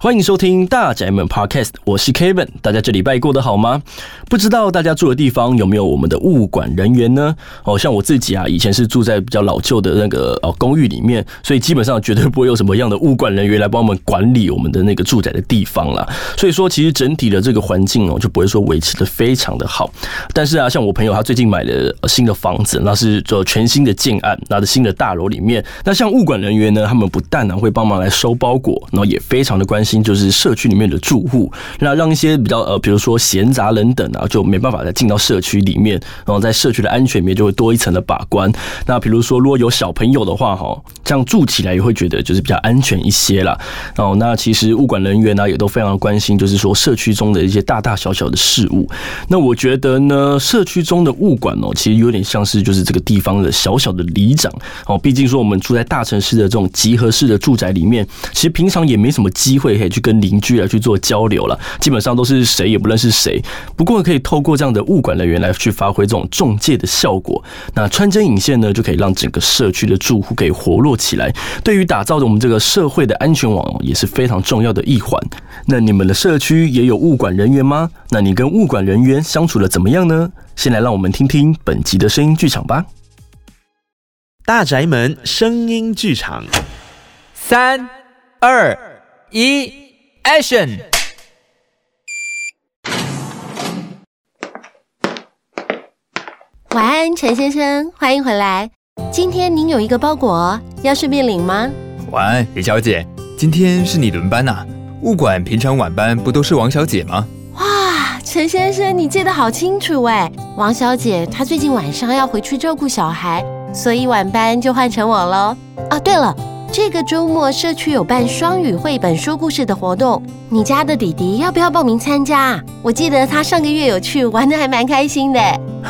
欢迎收听大宅门 Podcast，我是 Kevin。大家这礼拜过得好吗？不知道大家住的地方有没有我们的物管人员呢？哦，像我自己啊，以前是住在比较老旧的那个哦公寓里面，所以基本上绝对不会有什么样的物管人员来帮我们管理我们的那个住宅的地方啦。所以说，其实整体的这个环境哦，就不会说维持的非常的好。但是啊，像我朋友他最近买了新的房子，那是做全新的建案，那的新的大楼里面，那像物管人员呢，他们不但呢会帮忙来收包裹，然后也非常的关心。心就是社区里面的住户，那让一些比较呃，比如说闲杂人等啊，就没办法再进到社区里面，然后在社区的安全面就会多一层的把关。那比如说如果有小朋友的话，哈，这样住起来也会觉得就是比较安全一些啦。哦那其实物管人员呢也都非常关心，就是说社区中的一些大大小小的事物。那我觉得呢，社区中的物管哦，其实有点像是就是这个地方的小小的里长哦。毕竟说我们住在大城市的这种集合式的住宅里面，其实平常也没什么机会。可以去跟邻居来去做交流了，基本上都是谁也不认识谁。不过可以透过这样的物管人员来去发挥这种中介的效果。那穿针引线呢，就可以让整个社区的住户给活络起来。对于打造我们这个社会的安全网也是非常重要的一环。那你们的社区也有物管人员吗？那你跟物管人员相处的怎么样呢？先来让我们听听本集的声音剧场吧。大宅门声音剧场，三二。一，Action！晚安，陈先生，欢迎回来。今天您有一个包裹，要顺便领吗？晚安，李小姐，今天是你轮班呐、啊。物管平常晚班不都是王小姐吗？哇，陈先生，你记得好清楚哎。王小姐她最近晚上要回去照顾小孩，所以晚班就换成我喽。啊，对了。这个周末社区有办双语绘本说故事的活动，你家的弟弟要不要报名参加？我记得他上个月有去，玩的还蛮开心的。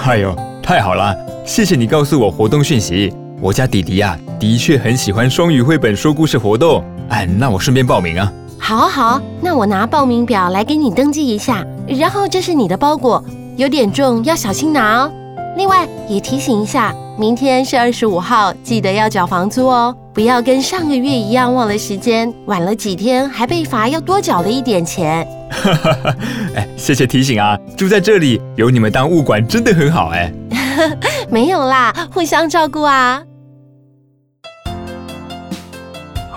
哎呦，太好了！谢谢你告诉我活动讯息。我家弟弟呀、啊，的确很喜欢双语绘本说故事活动。哎，那我顺便报名啊。好啊好，那我拿报名表来给你登记一下。然后这是你的包裹，有点重，要小心拿哦。另外也提醒一下，明天是二十五号，记得要缴房租哦。不要跟上个月一样忘了时间，晚了几天还被罚要多缴了一点钱。哎，谢谢提醒啊！住在这里有你们当物管真的很好哎。没有啦，互相照顾啊。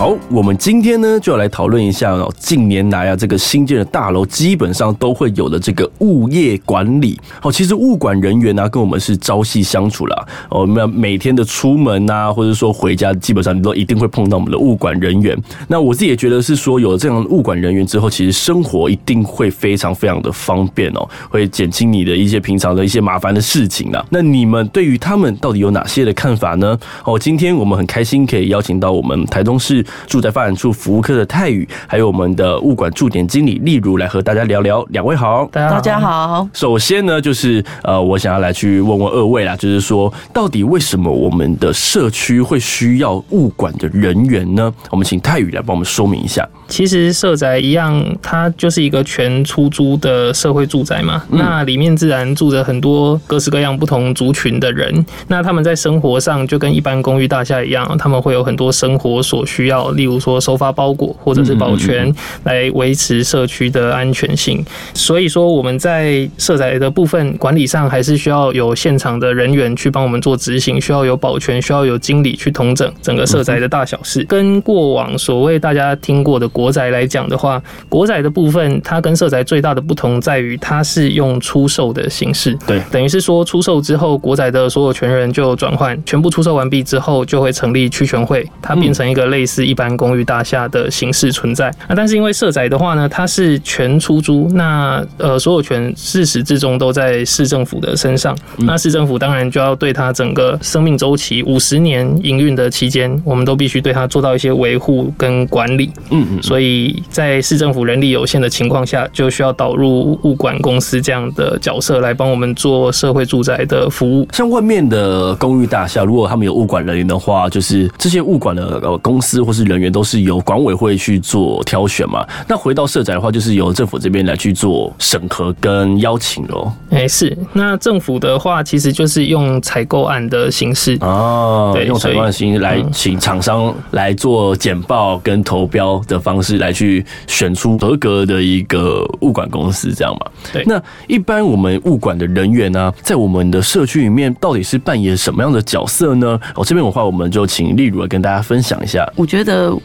好，我们今天呢就要来讨论一下哦，近年来啊，这个新建的大楼基本上都会有的这个物业管理。好，其实物管人员呢、跟我们是朝夕相处啦。我们每天的出门啊，或者说回家，基本上你都一定会碰到我们的物管人员。那我自己也觉得是说，有了这样的物管人员之后，其实生活一定会非常非常的方便哦，会减轻你的一些平常的一些麻烦的事情啊。那你们对于他们到底有哪些的看法呢？哦，今天我们很开心可以邀请到我们台中市。住宅发展处服务科的泰宇，还有我们的物管驻点经理例如来和大家聊聊。两位好，大家好。首先呢，就是呃，我想要来去问问二位啦，就是说，到底为什么我们的社区会需要物管的人员呢？我们请泰宇来帮我们说明一下。其实社宅一样，它就是一个全出租的社会住宅嘛。那里面自然住着很多各式各样不同族群的人。那他们在生活上就跟一般公寓大厦一样，他们会有很多生活所需要，例如说收发包裹或者是保全，来维持社区的安全性。所以说我们在社宅的部分管理上，还是需要有现场的人员去帮我们做执行，需要有保全，需要有经理去统整整个社宅的大小事。跟过往所谓大家听过的国宅来讲的话，国宅的部分，它跟社宅最大的不同在于，它是用出售的形式。对，等于是说出售之后，国宅的所有权人就转换，全部出售完毕之后，就会成立区权会，它变成一个类似一般公寓大厦的形式存在。那但是因为社宅的话呢，它是全出租，那呃所有权自始至终都在市政府的身上。那市政府当然就要对它整个生命周期五十年营运的期间，我们都必须对它做到一些维护跟管理。嗯嗯。所以在市政府人力有限的情况下，就需要导入物管公司这样的角色来帮我们做社会住宅的服务。像外面的公寓大厦，如果他们有物管人员的话，就是这些物管的呃公司或是人员都是由管委会去做挑选嘛。那回到社宅的话，就是由政府这边来去做审核跟邀请喽。哎，是。那政府的话，其实就是用采购案的形式哦，对，用采购案的形式来请厂商来做简报跟投标的方式来去选出合格的一个物管公司，这样嘛。对。那一般我们物管的人员呢，在我们的社区里面到底是扮演什么样的角色呢？哦，这边的话，我们就请丽如来跟大家分享一下。我觉得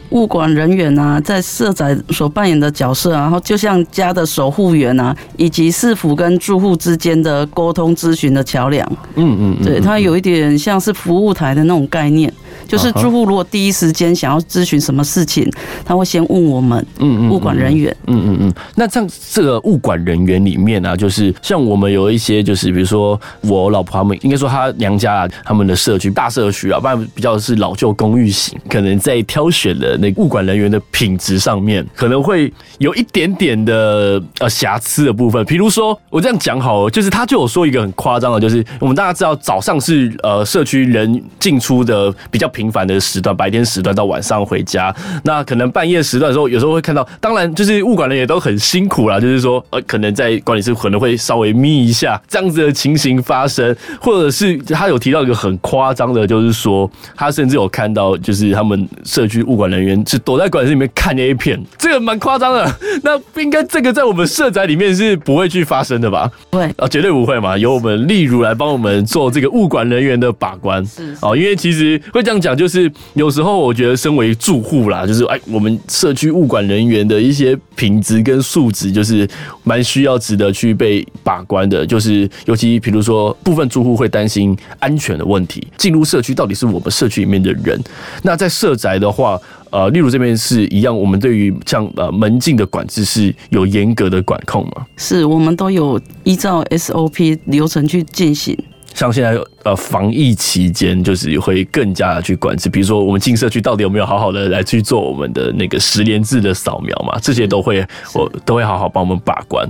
物管人员啊，在社宅所扮演的角色，然后就像家的守护员啊，以及市府跟住户之间的沟通咨询的桥梁。嗯嗯，对，它有一点像是服务台的那种概念。就是住户如果第一时间想要咨询什么事情，他会先问我们，嗯嗯，物管人员，嗯嗯嗯。那像这个物管人员里面呢，就是像我们有一些，就是比如说我老婆他们，应该说她娘家啊，他们的社区大社区啊，不然比较是老旧公寓型，可能在挑选的那物管人员的品质上面，可能会有一点点的呃瑕疵的部分。比如说我这样讲好了，就是他就有说一个很夸张的，就是我们大家知道早上是呃社区人进出的比较频繁的时段，白天时段到晚上回家，那可能半夜时段的时候，有时候会看到，当然就是物管人也都很辛苦啦，就是说，呃，可能在管理室可能会稍微眯一下，这样子的情形发生，或者是他有提到一个很夸张的，就是说他甚至有看到，就是他们社区物管人员是躲在管理室里面看 A 片，这个蛮夸张的。那不应该这个在我们社宅里面是不会去发生的吧？对，啊，绝对不会嘛，由我们例如来帮我们做这个物管人员的把关，是哦，因为其实会这样讲。讲就是有时候我觉得身为住户啦，就是哎，我们社区物管人员的一些品质跟素质，就是蛮需要值得去被把关的。就是尤其比如说部分住户会担心安全的问题，进入社区到底是我们社区里面的人。那在社宅的话，呃，例如这边是一样，我们对于像呃门禁的管制是有严格的管控吗？是我们都有依照 SOP 流程去进行。像现在呃防疫期间，就是会更加的去管制，比如说我们进社区到底有没有好好的来去做我们的那个十连制的扫描嘛？这些都会我都会好好帮我们把关。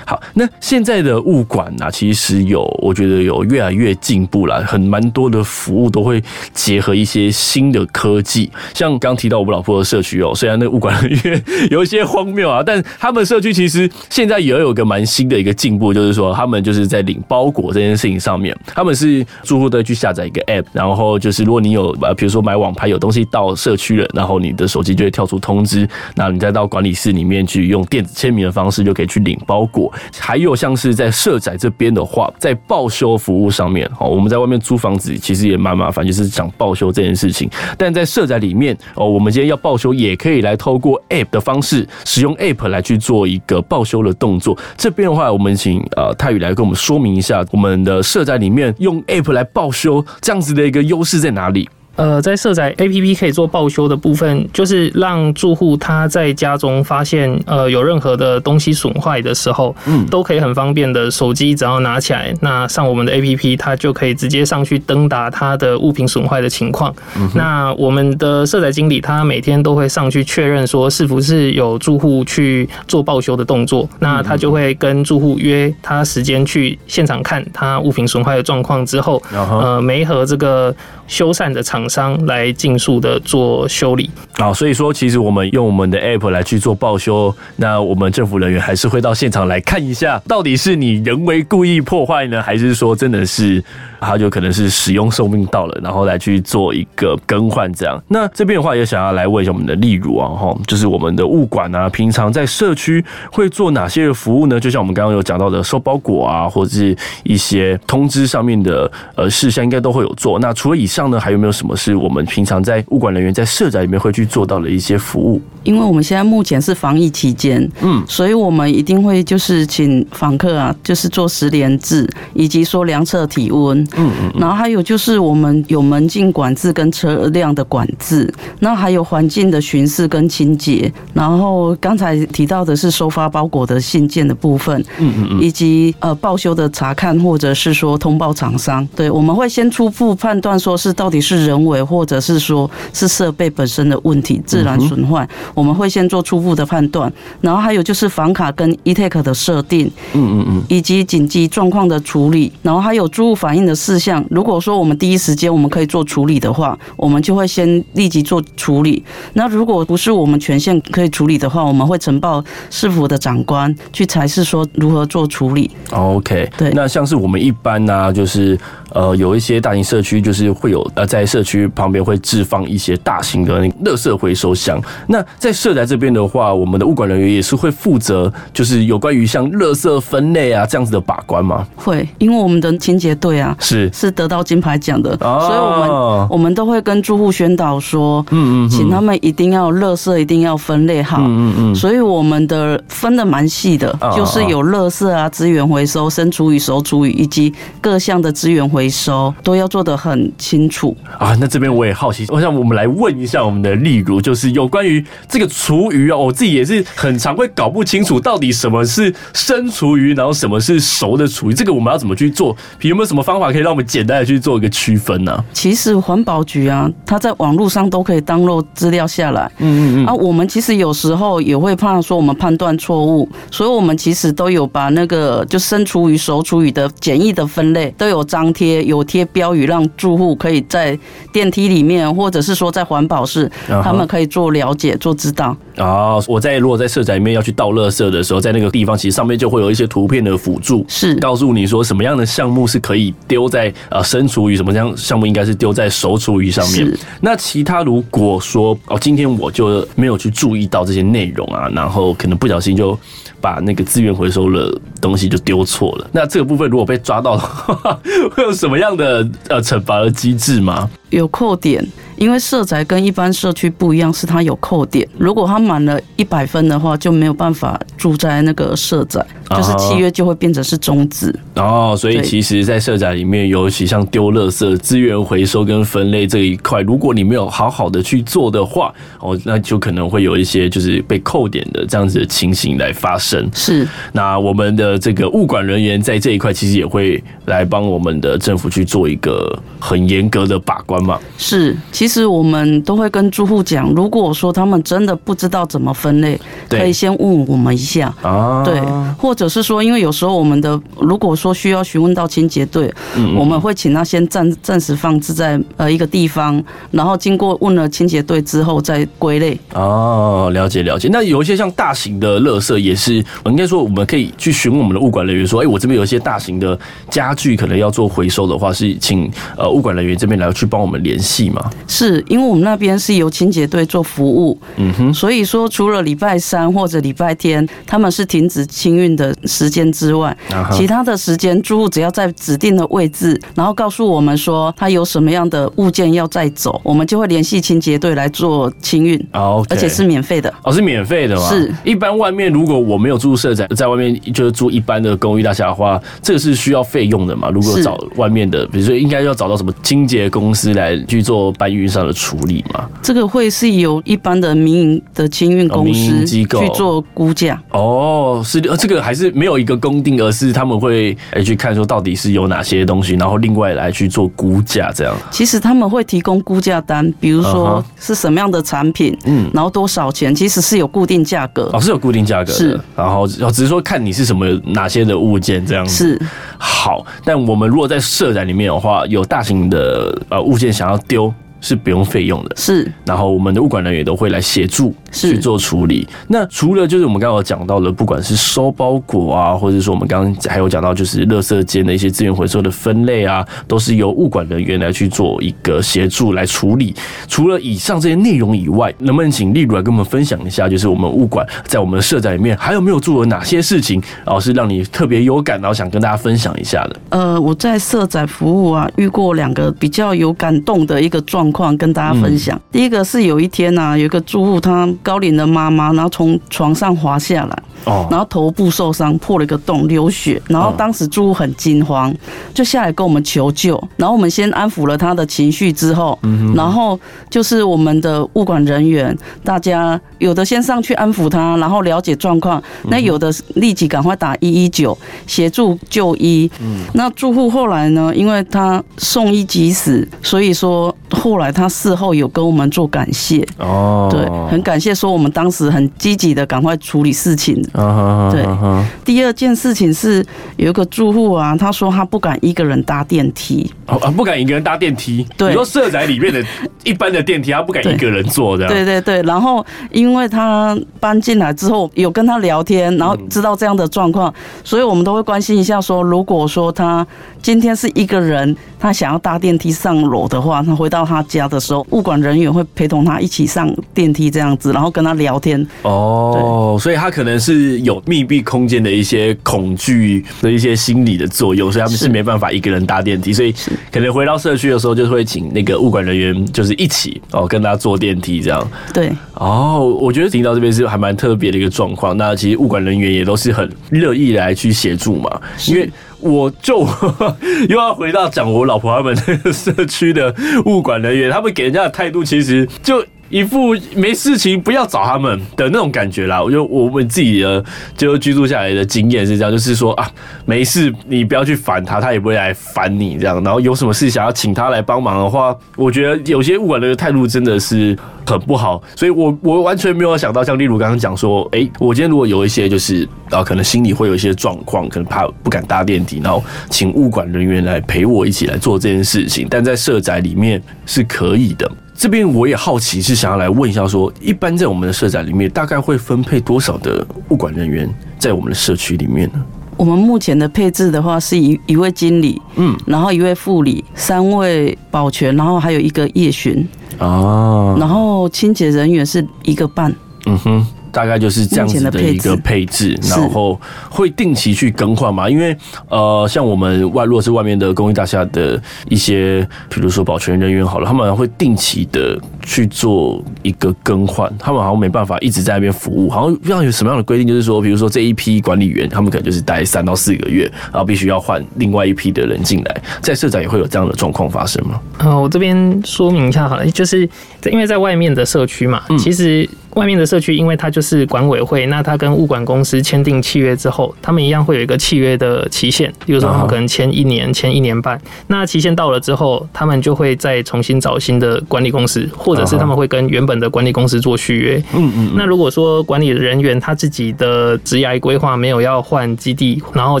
好，那现在的物管呢，其实有我觉得有越来越进步了，很蛮多的服务都会结合一些新的科技。像刚提到我们老婆的社区哦，虽然那个物管人员有一些荒谬啊，但他们社区其实现在也有个蛮新的一个进步，就是说他们就是在领包裹这件事情上面。他们是住户都去下载一个 App，然后就是如果你有呃，比如说买网拍有东西到社区了，然后你的手机就会跳出通知，那你再到管理室里面去用电子签名的方式就可以去领包裹。还有像是在社宅这边的话，在报修服务上面，哦，我们在外面租房子其实也蛮麻烦，就是讲报修这件事情。但在社宅里面，哦，我们今天要报修也可以来透过 App 的方式，使用 App 来去做一个报修的动作。这边的话，我们请呃泰宇来跟我们说明一下，我们的社宅里面。面用 App 来报修，这样子的一个优势在哪里？呃，在社宅 APP 可以做报修的部分，就是让住户他在家中发现呃有任何的东西损坏的时候，嗯，都可以很方便的手机只要拿起来，那上我们的 APP，他就可以直接上去登达他的物品损坏的情况。嗯。那我们的社宅经理他每天都会上去确认说是不是有住户去做报修的动作，那他就会跟住户约他时间去现场看他物品损坏的状况之后，呃，没和这个修缮的厂商来尽速的做修理啊，所以说其实我们用我们的 app 来去做报修，那我们政府人员还是会到现场来看一下，到底是你人为故意破坏呢，还是说真的是它就可能是使用寿命到了，然后来去做一个更换这样。那这边的话也想要来问一下我们的丽如啊，哈，就是我们的物管啊，平常在社区会做哪些的服务呢？就像我们刚刚有讲到的收包裹啊，或者是一些通知上面的呃事项，应该都会有做。那除了以上呢，还有没有什么？是我们平常在物管人员在社宅里面会去做到的一些服务。因为我们现在目前是防疫期间，嗯，所以我们一定会就是请访客啊，就是做十连制，以及说量测体温，嗯嗯，然后还有就是我们有门禁管制跟车辆的管制，那还有环境的巡视跟清洁，然后刚才提到的是收发包裹的信件的部分，嗯嗯嗯，以及呃报修的查看或者是说通报厂商，对，我们会先初步判断说是到底是人。为，或者是说是设备本身的问题，自然损坏，我们会先做初步的判断。然后还有就是房卡跟 E-TAG 的设定，嗯嗯嗯，以及紧急状况的处理，然后还有住户反映的事项。如果说我们第一时间我们可以做处理的话，我们就会先立即做处理。那如果不是我们权限可以处理的话，我们会呈报市府的长官去才是说如何做处理。OK，对。那像是我们一般呢、啊，就是呃有一些大型社区，就是会有呃在社区旁边会置放一些大型的那个垃圾回收箱。那在社宅这边的话，我们的物管人员也是会负责，就是有关于像垃圾分类啊这样子的把关吗？会，因为我们的清洁队啊是。是得到金牌奖的，哦、所以我们我们都会跟住户宣导说，嗯嗯，请他们一定要垃圾一定要分类好，嗯嗯嗯，所以我们的分的蛮细的，就是有垃圾啊、资源回收、生厨余、熟厨余以及各项的资源回收都要做得很清楚啊。那这边我也好奇，我想我们来问一下我们的例如，就是有关于这个厨余啊，我自己也是很常会搞不清楚到底什么是生厨余，然后什么是熟的厨余，这个我们要怎么去做？有没有什么方法可以让我们简单的去做一个区分呢？其实环保局啊，它在网络上都可以 download 资料下来。嗯嗯嗯。啊，我们其实有时候也会怕说我们判断错误，所以我们其实都有把那个就生厨余、熟厨余的简易的分类都有张贴，有贴标语，让住户可以在电梯里面，或者是说在环保室，他们可以做了解、做知道。啊，我在如果在社宅里面要去倒垃圾的时候，在那个地方其实上面就会有一些图片的辅助，是告诉你说什么样的项目是可以丢在呃生厨余，什么样项目应该是丢在熟厨余上面。那其他如果说哦，今天我就没有去注意到这些内容啊，然后可能不小心就把那个资源回收了东西就丢错了，那这个部分如果被抓到的话，会有什么样的呃惩罚的机制吗？有扣点，因为社宅跟一般社区不一样，是它有扣点。如果它满了一百分的话，就没有办法住在那个社宅，就是契约就会变成是终止。哦，所以其实，在社宅里面，尤其像丢垃圾、资源回收跟分类这一块，如果你没有好好的去做的话，哦，那就可能会有一些就是被扣点的这样子的情形来发生。是，那我们的这个物管人员在这一块，其实也会来帮我们的政府去做一个很严格的把关嘛。是，其实我们都会跟住户讲，如果说他们真的不知道怎么分类，可以先问我们一下啊，对，或者是说，因为有时候我们的如果说需要询问到清洁队，我们会请他先暂暂时放置在呃一个地方，然后经过问了清洁队之后再归类。哦，了解了解。那有一些像大型的垃圾也是，我应该说我们可以去询问我们的物管人员说，哎，我这边有一些大型的家具可能要做回收的话，是请呃物管人员这边来去帮我。我们联系吗？是因为我们那边是由清洁队做服务，嗯哼，所以说除了礼拜三或者礼拜天他们是停止清运的时间之外，其他的时间住户只要在指定的位置，然后告诉我们说他有什么样的物件要再走，我们就会联系清洁队来做清运，哦，而且是免费的，哦，是免费的吗？是。一般外面如果我没有住社宅，在外面就是住一般的公寓大厦的话，这个是需要费用的嘛？如果找外面的，比如说应该要找到什么清洁公司。来去做搬运上的处理吗？这个会是由一般的民营的清运公司机构去做估价。哦，是，呃，这个还是没有一个公定，而是他们会来去看说到底是有哪些东西，然后另外来去做估价这样。其实他们会提供估价单，比如说是什么样的产品，嗯，然后多少钱，其实是有固定价格。哦，是有固定价格的。是，然后只是说看你是什么哪些的物件这样子。是，好，但我们如果在社展里面的话，有大型的呃物件。想要丢是不用费用的，是。然后我们的物管人员都会来协助去做处理。那除了就是我们刚刚讲到的，不管是收包裹啊，或者说我们刚刚还有讲到就是垃圾间的一些资源回收的分类啊，都是由物管人员来去做一个协助来处理。除了以上这些内容以外，能不能请丽如来跟我们分享一下，就是我们物管在我们的社宅里面还有没有做了哪些事情，然后是让你特别有感，然后想跟大家分享一下的？呃，我在社宅服务啊，遇过两个比较有感动的一个状况，跟大家分享。第一个是有一天啊，有一个住户，他高龄的妈妈，然后从床上滑下来。哦，然后头部受伤，破了一个洞，流血。然后当时住户很惊慌，就下来跟我们求救。然后我们先安抚了他的情绪之后，然后就是我们的物管人员，大家有的先上去安抚他，然后了解状况。那有的立即赶快打一一九协助就医。那住户后来呢，因为他送医及时，所以说后来他事后有跟我们做感谢哦，对，很感谢说我们当时很积极的赶快处理事情。啊、对，啊、第二件事情是有一个住户啊，他说他不敢一个人搭电梯，哦啊，不敢一个人搭电梯。对，你说社宅里面的一般的电梯，他不敢一个人坐的。对对对，然后因为他搬进来之后有跟他聊天，然后知道这样的状况，所以我们都会关心一下说，如果说他今天是一个人，他想要搭电梯上楼的话，他回到他家的时候，物管人员会陪同他一起上电梯这样子，然后跟他聊天。哦，所以他可能是有密闭空间的一些恐惧的一些心理的作用，所以他们是没办法一个人搭电梯，所以可能回到社区的时候，就会请那个物管人员就是一起哦跟他坐电梯这样。对，哦，我觉得听到这边是还蛮特别的一个状况。那其实物管人员也都是很乐意来去协助嘛，因为。我就 又要回到讲我老婆他们那个社区的物管人员，他们给人家的态度其实就一副没事情不要找他们的那种感觉啦。我觉得我们自己的就居住下来的经验是这样，就是说啊，没事你不要去烦他，他也不会来烦你这样。然后有什么事想要请他来帮忙的话，我觉得有些物管的态度真的是很不好。所以我我完全没有想到，像例如刚刚讲说，哎，我今天如果有一些就是啊，可能心里会有一些状况，可能怕不敢搭电梯，然后请物管人员来陪我一起来做这件事情，但在社宅里面是可以的。这边我也好奇，是想要来问一下，说一般在我们的社宅里面，大概会分配多少的物管人员在我们的社区里面呢？我们目前的配置的话，是一一位经理，嗯，然后一位副理，三位保全，然后还有一个夜巡哦，然后清洁人员是一个半，嗯哼。大概就是这样子的一个配置，然后会定期去更换嘛。因为呃，像我们外，如果是外面的公寓大厦的一些，比如说保全人员好了，他们会定期的去做一个更换。他们好像没办法一直在那边服务，好像不知道有什么样的规定，就是说，比如说这一批管理员，他们可能就是待三到四个月，然后必须要换另外一批的人进来。在社宅也会有这样的状况发生吗？呃，我这边说明一下好了，就是因为在外面的社区嘛，其实。外面的社区，因为它就是管委会，那他跟物管公司签订契约之后，他们一样会有一个契约的期限，比如说他们可能签一年、签一年半。那期限到了之后，他们就会再重新找新的管理公司，或者是他们会跟原本的管理公司做续约。嗯嗯。那如果说管理人员他自己的职涯规划没有要换基地，然后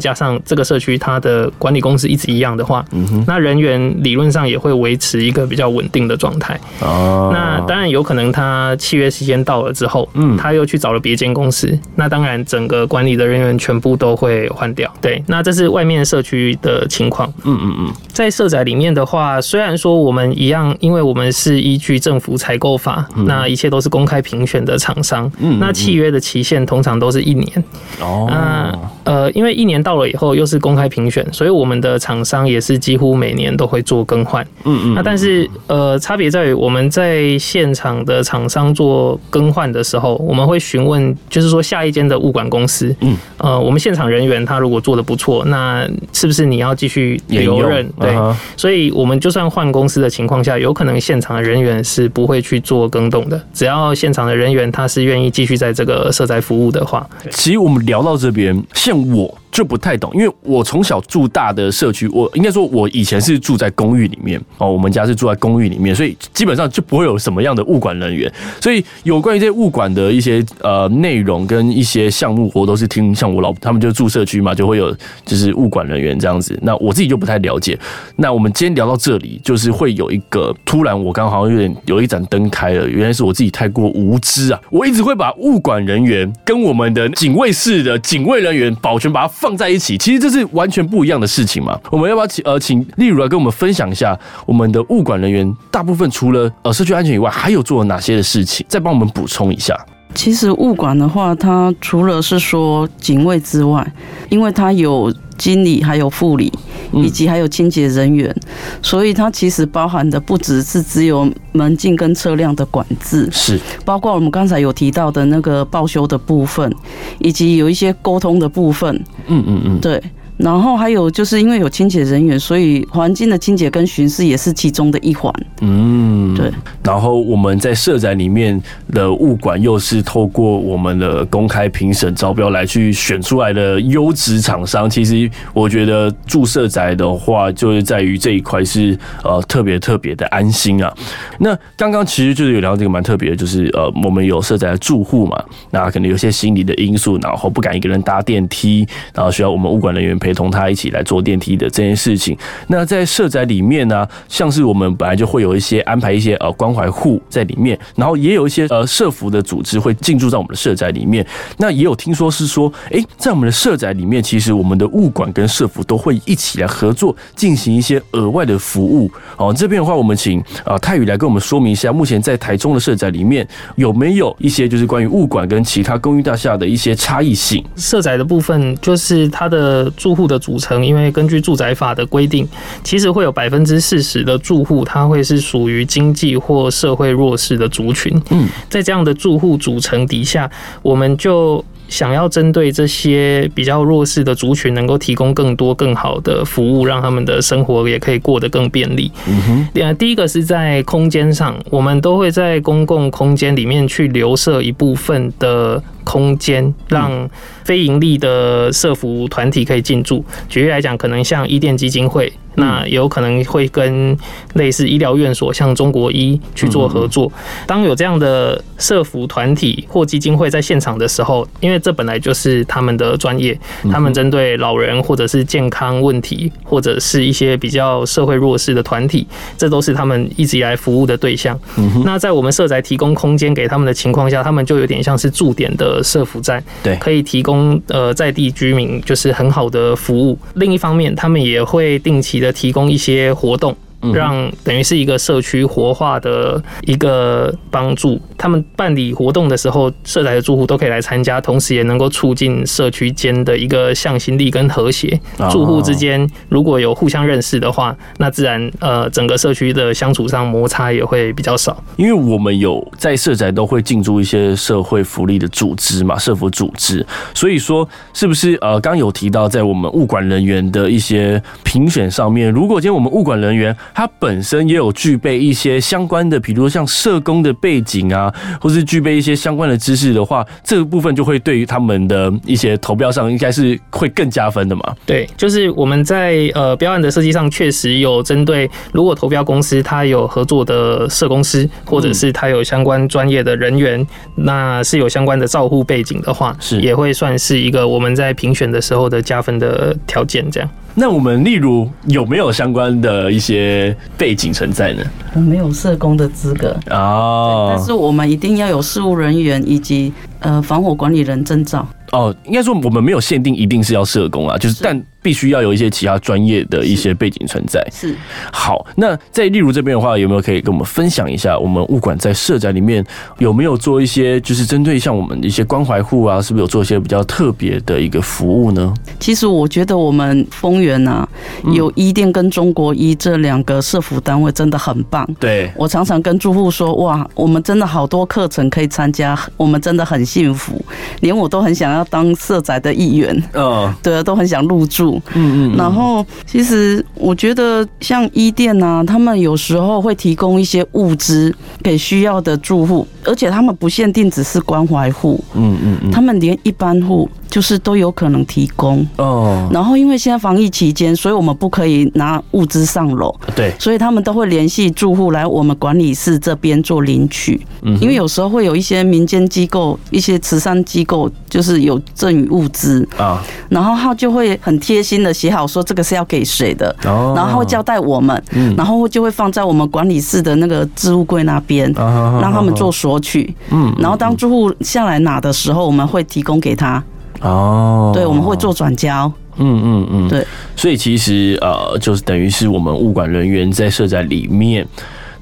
加上这个社区它的管理公司一直一样的话，嗯哼，那人员理论上也会维持一个比较稳定的状态。哦。那当然有可能他契约时间到了。了之后，嗯，他又去找了别间公司，那当然整个管理的人员全部都会换掉。对，那这是外面社区的情况。嗯嗯嗯，在社宅里面的话，虽然说我们一样，因为我们是依据政府采购法，那一切都是公开评选的厂商。嗯，那契约的期限通常都是一年。哦，那呃，因为一年到了以后又是公开评选，所以我们的厂商也是几乎每年都会做更换。嗯嗯，那但是呃，差别在于我们在现场的厂商做更换的时候，我们会询问，就是说下一间的物管公司，嗯，呃，我们现场人员他如果做的不错，那是不是你要继续留任？对，所以我们就算换公司的情况下，有可能现场的人员是不会去做更动的，只要现场的人员他是愿意继续在这个社宅服务的话。其实我们聊到这边，我。就不太懂，因为我从小住大的社区，我应该说，我以前是住在公寓里面哦，我们家是住在公寓里面，所以基本上就不会有什么样的物管人员。所以有关于这些物管的一些呃内容跟一些项目，我都是听像我老他们就住社区嘛，就会有就是物管人员这样子。那我自己就不太了解。那我们今天聊到这里，就是会有一个突然，我刚刚好像有点有一盏灯开了，原来是我自己太过无知啊！我一直会把物管人员跟我们的警卫室的警卫人员保全把它放在一起，其实这是完全不一样的事情嘛。我们要不要请呃请例如来跟我们分享一下，我们的物管人员大部分除了呃社区安全以外，还有做了哪些的事情？再帮我们补充一下。其实物管的话，它除了是说警卫之外，因为它有经理，还有护理，以及还有清洁人员，嗯、所以它其实包含的不只是只有门禁跟车辆的管制，是包括我们刚才有提到的那个报修的部分，以及有一些沟通的部分。嗯嗯嗯，对。然后还有就是因为有清洁人员，所以环境的清洁跟巡视也是其中的一环。嗯，对。然后我们在社宅里面的物管又是透过我们的公开评审招标来去选出来的优质厂商。其实我觉得住社宅的话，就是在于这一块是呃特别特别的安心啊。那刚刚其实就是有聊到这个蛮特别的，就是呃我们有社宅的住户嘛，那可能有些心理的因素，然后不敢一个人搭电梯，然后需要我们物管人员陪同他一起来坐电梯的这件事情。那在社宅里面呢、像是我们本来就会有一些安排一些呃关怀户在里面，然后也有一些呃社服的组织会进驻在我们的社宅里面。那也有听说是说，哎，在我们的社宅里面，其实我们的物管跟社服都会一起来合作，进行一些额外的服务。哦，这边的话，我们请啊泰宇来跟我们说明一下，目前在台中的社宅里面有没有一些就是关于物管跟其他公寓大厦的一些差异性？社宅的部分就是它的住户的组成，因为根据住宅法的规定，其实会有百分之四十的住户，它会是属于经济或社会弱势的族群。嗯，在这样的住户组成底下，我们就想要针对这些比较弱势的族群，能够提供更多更好的服务，让他们的生活也可以过得更便利。嗯哼，第一个是在空间上，我们都会在公共空间里面去留设一部分的空间，让非盈利的社服团体可以进驻。举例来讲，可能像伊甸基金会。那有可能会跟类似医疗院所，像中国医去做合作。当有这样的社服团体或基金会在现场的时候，因为这本来就是他们的专业，他们针对老人或者是健康问题，或者是一些比较社会弱势的团体，这都是他们一直以来服务的对象。那在我们社宅提供空间给他们的情况下，他们就有点像是驻点的社福站，对，可以提供呃在地居民就是很好的服务。另一方面，他们也会定期的。提供一些活动。让等于是一个社区活化的一个帮助。他们办理活动的时候，社宅的住户都可以来参加，同时也能够促进社区间的一个向心力跟和谐。住户之间如果有互相认识的话，那自然呃整个社区的相处上摩擦也会比较少。因为我们有在社宅都会进驻一些社会福利的组织嘛，社福组织。所以说，是不是呃刚有提到在我们物管人员的一些评选上面，如果今天我们物管人员他本身也有具备一些相关的，比如说像社工的背景啊，或是具备一些相关的知识的话，这个部分就会对于他们的一些投标上，应该是会更加分的嘛？对，就是我们在呃标案的设计上，确实有针对，如果投标公司它有合作的社公司，或者是它有相关专业的人员，那是有相关的照护背景的话，是也会算是一个我们在评选的时候的加分的条件，这样。那我们例如有没有相关的一些背景存在呢？我没有社工的资格哦，但是我们一定要有事务人员以及呃防火管理人证照。哦，应该说我们没有限定一定是要社工啊，就是但。必须要有一些其他专业的一些背景存在。是，好，那在例如这边的话，有没有可以跟我们分享一下，我们物管在社宅里面有没有做一些，就是针对像我们的一些关怀户啊，是不是有做一些比较特别的一个服务呢？其实我觉得我们丰原啊，有伊甸跟中国医这两个社服单位真的很棒。对，我常常跟住户说，哇，我们真的好多课程可以参加，我们真的很幸福，连我都很想要当社宅的一员。嗯，对啊，都很想入住。嗯嗯，然后其实我觉得像伊甸啊，他们有时候会提供一些物资给需要的住户，而且他们不限定只是关怀户，嗯嗯嗯，他们连一般户就是都有可能提供哦。然后因为现在防疫期间，所以我们不可以拿物资上楼，对，所以他们都会联系住户来我们管理室这边做领取。嗯，因为有时候会有一些民间机构、一些慈善机构，就是有赠予物资啊，然后他就会很贴。心的写好说这个是要给谁的，然后会交代我们，然后就会放在我们管理室的那个置物柜那边，让他们做索取。嗯，然后当住户下来拿的时候，我们会提供给他。哦，对，我们会做转交。嗯嗯嗯，对。所以其实呃，就是等于是我们物管人员在社宅里面，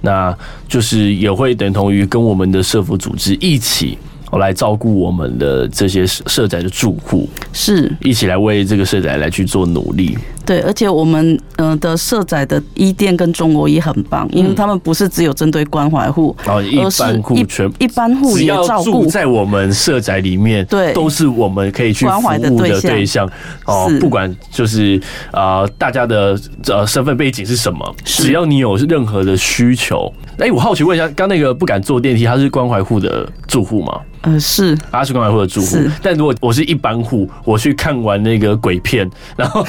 那就是也会等同于跟我们的社福组织一起。来照顾我们的这些社宅的住户，是一起来为这个社宅来去做努力。对，而且我们呃的社宅的一店跟中国也很棒，因为他们不是只有针对关怀户，哦，一般户全一般户也照顾，在我们社宅里面，对，都是我们可以去关怀的对象。哦，不管就是啊、呃，大家的呃身份背景是什么，只要你有任何的需求，哎，我好奇问一下，刚那个不敢坐电梯，他是关怀户的住户吗？呃，是，他是关怀户的住户，但如果我是一般户，我去看完那个鬼片，然后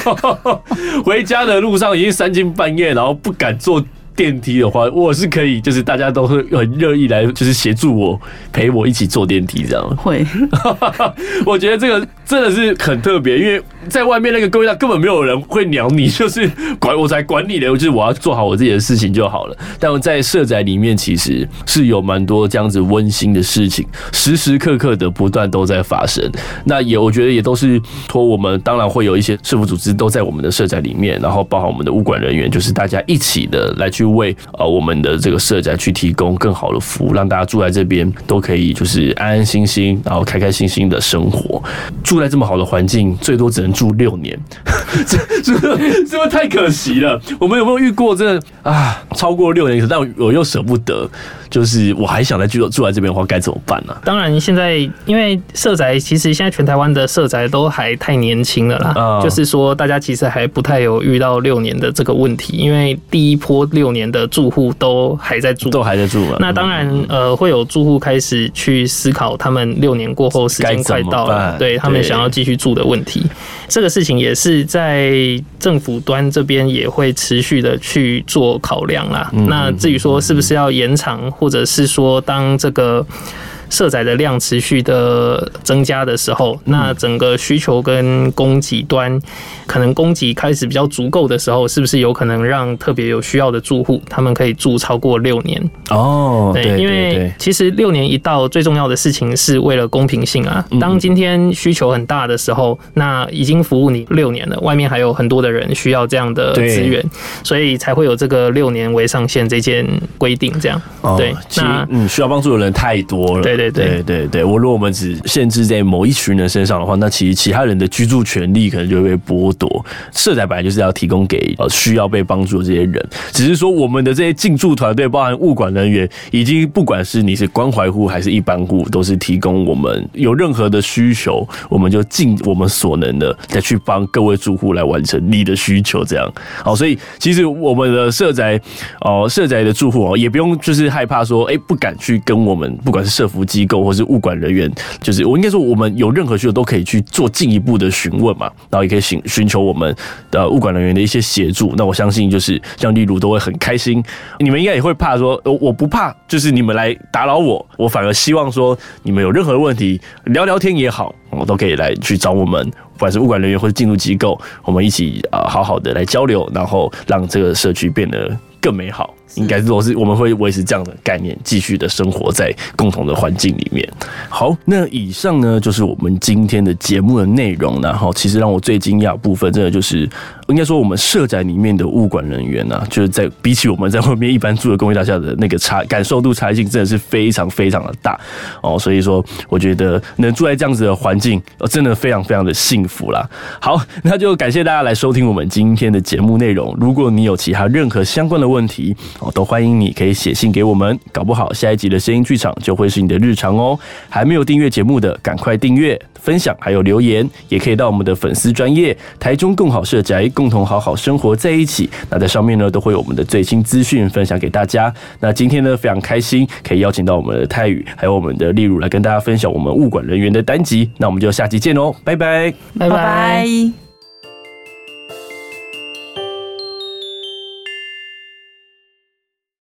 回家的路上已经三更半夜，然后不敢坐电梯的话，我是可以，就是大家都会很乐意来，就是协助我，陪我一起坐电梯这样。会，我觉得这个真的是很特别，因为在外面那个公寓上根本没有人会鸟你，就是管我才管你的，就是我要做好我自己的事情就好了。但我在社宅里面，其实是有蛮多这样子温馨的事情，时时刻刻的不断都在发生。那也我觉得也都是托我们，当然会有一些社福组织都在我们的社宅里面，然后包含我们的物管人员，就是大家一起的来去。为呃我们的这个社宅去提供更好的服务，让大家住在这边都可以就是安安心心，然后开开心心的生活。住在这么好的环境，最多只能住六年，这这是不是太可惜了？我们有没有遇过这啊超过六年，但我又舍不得，就是我还想再继续住在这边的话，该怎么办呢、啊？当然，现在因为社宅其实现在全台湾的社宅都还太年轻了啦，嗯、就是说大家其实还不太有遇到六年的这个问题，因为第一波六年的住户都还在住，都还在住了。那当然，呃，会有住户开始去思考，他们六年过后时间快到了，对他们想要继续住的问题。这个事情也是在政府端这边也会持续的去做考量啦。那至于说是不是要延长，或或者是说当这个。社宅的量持续的增加的时候，那整个需求跟供给端可能供给开始比较足够的时候，是不是有可能让特别有需要的住户他们可以住超过六年？哦，对，因为其实六年一到，最重要的事情是为了公平性啊。当今天需求很大的时候，那已经服务你六年了，外面还有很多的人需要这样的资源，所以才会有这个六年为上限这件规定。这样，对，那嗯，需要帮助的人太多了。对。对对对对，我如果我们只限制在某一群人身上的话，那其实其他人的居住权利可能就会被剥夺。社宅本来就是要提供给呃需要被帮助的这些人，只是说我们的这些进驻团队，包含物管人员，已经不管是你是关怀户还是一般户，都是提供我们有任何的需求，我们就尽我们所能的再去帮各位住户来完成你的需求。这样好，所以其实我们的社宅哦，社宅的住户哦，也不用就是害怕说，哎，不敢去跟我们，不管是社福。机构或是物管人员，就是我应该说，我们有任何需求都可以去做进一步的询问嘛，然后也可以寻寻求我们的物管人员的一些协助。那我相信，就是像例如都会很开心。你们应该也会怕说，我不怕，就是你们来打扰我，我反而希望说，你们有任何问题聊聊天也好，我都可以来去找我们，不管是物管人员或者进入机构，我们一起啊好好的来交流，然后让这个社区变得更美好。应该是都是我们会维持这样的概念，继续的生活在共同的环境里面。好，那以上呢就是我们今天的节目的内容。然后，其实让我最惊讶的部分，真的就是应该说我们社宅里面的物管人员呢、啊，就是在比起我们在外面一般住的公寓大厦的那个差感受度差异性，真的是非常非常的大哦。所以说，我觉得能住在这样子的环境，真的非常非常的幸福啦。好，那就感谢大家来收听我们今天的节目内容。如果你有其他任何相关的问题，都欢迎你可以写信给我们，搞不好下一集的声音剧场就会是你的日常哦。还没有订阅节目的，赶快订阅、分享，还有留言，也可以到我们的粉丝专业台中共好社宅，共同好好生活在一起。那在上面呢，都会有我们的最新资讯分享给大家。那今天呢，非常开心可以邀请到我们的泰宇，还有我们的丽如来跟大家分享我们物管人员的单集。那我们就下集见哦，拜拜，拜拜。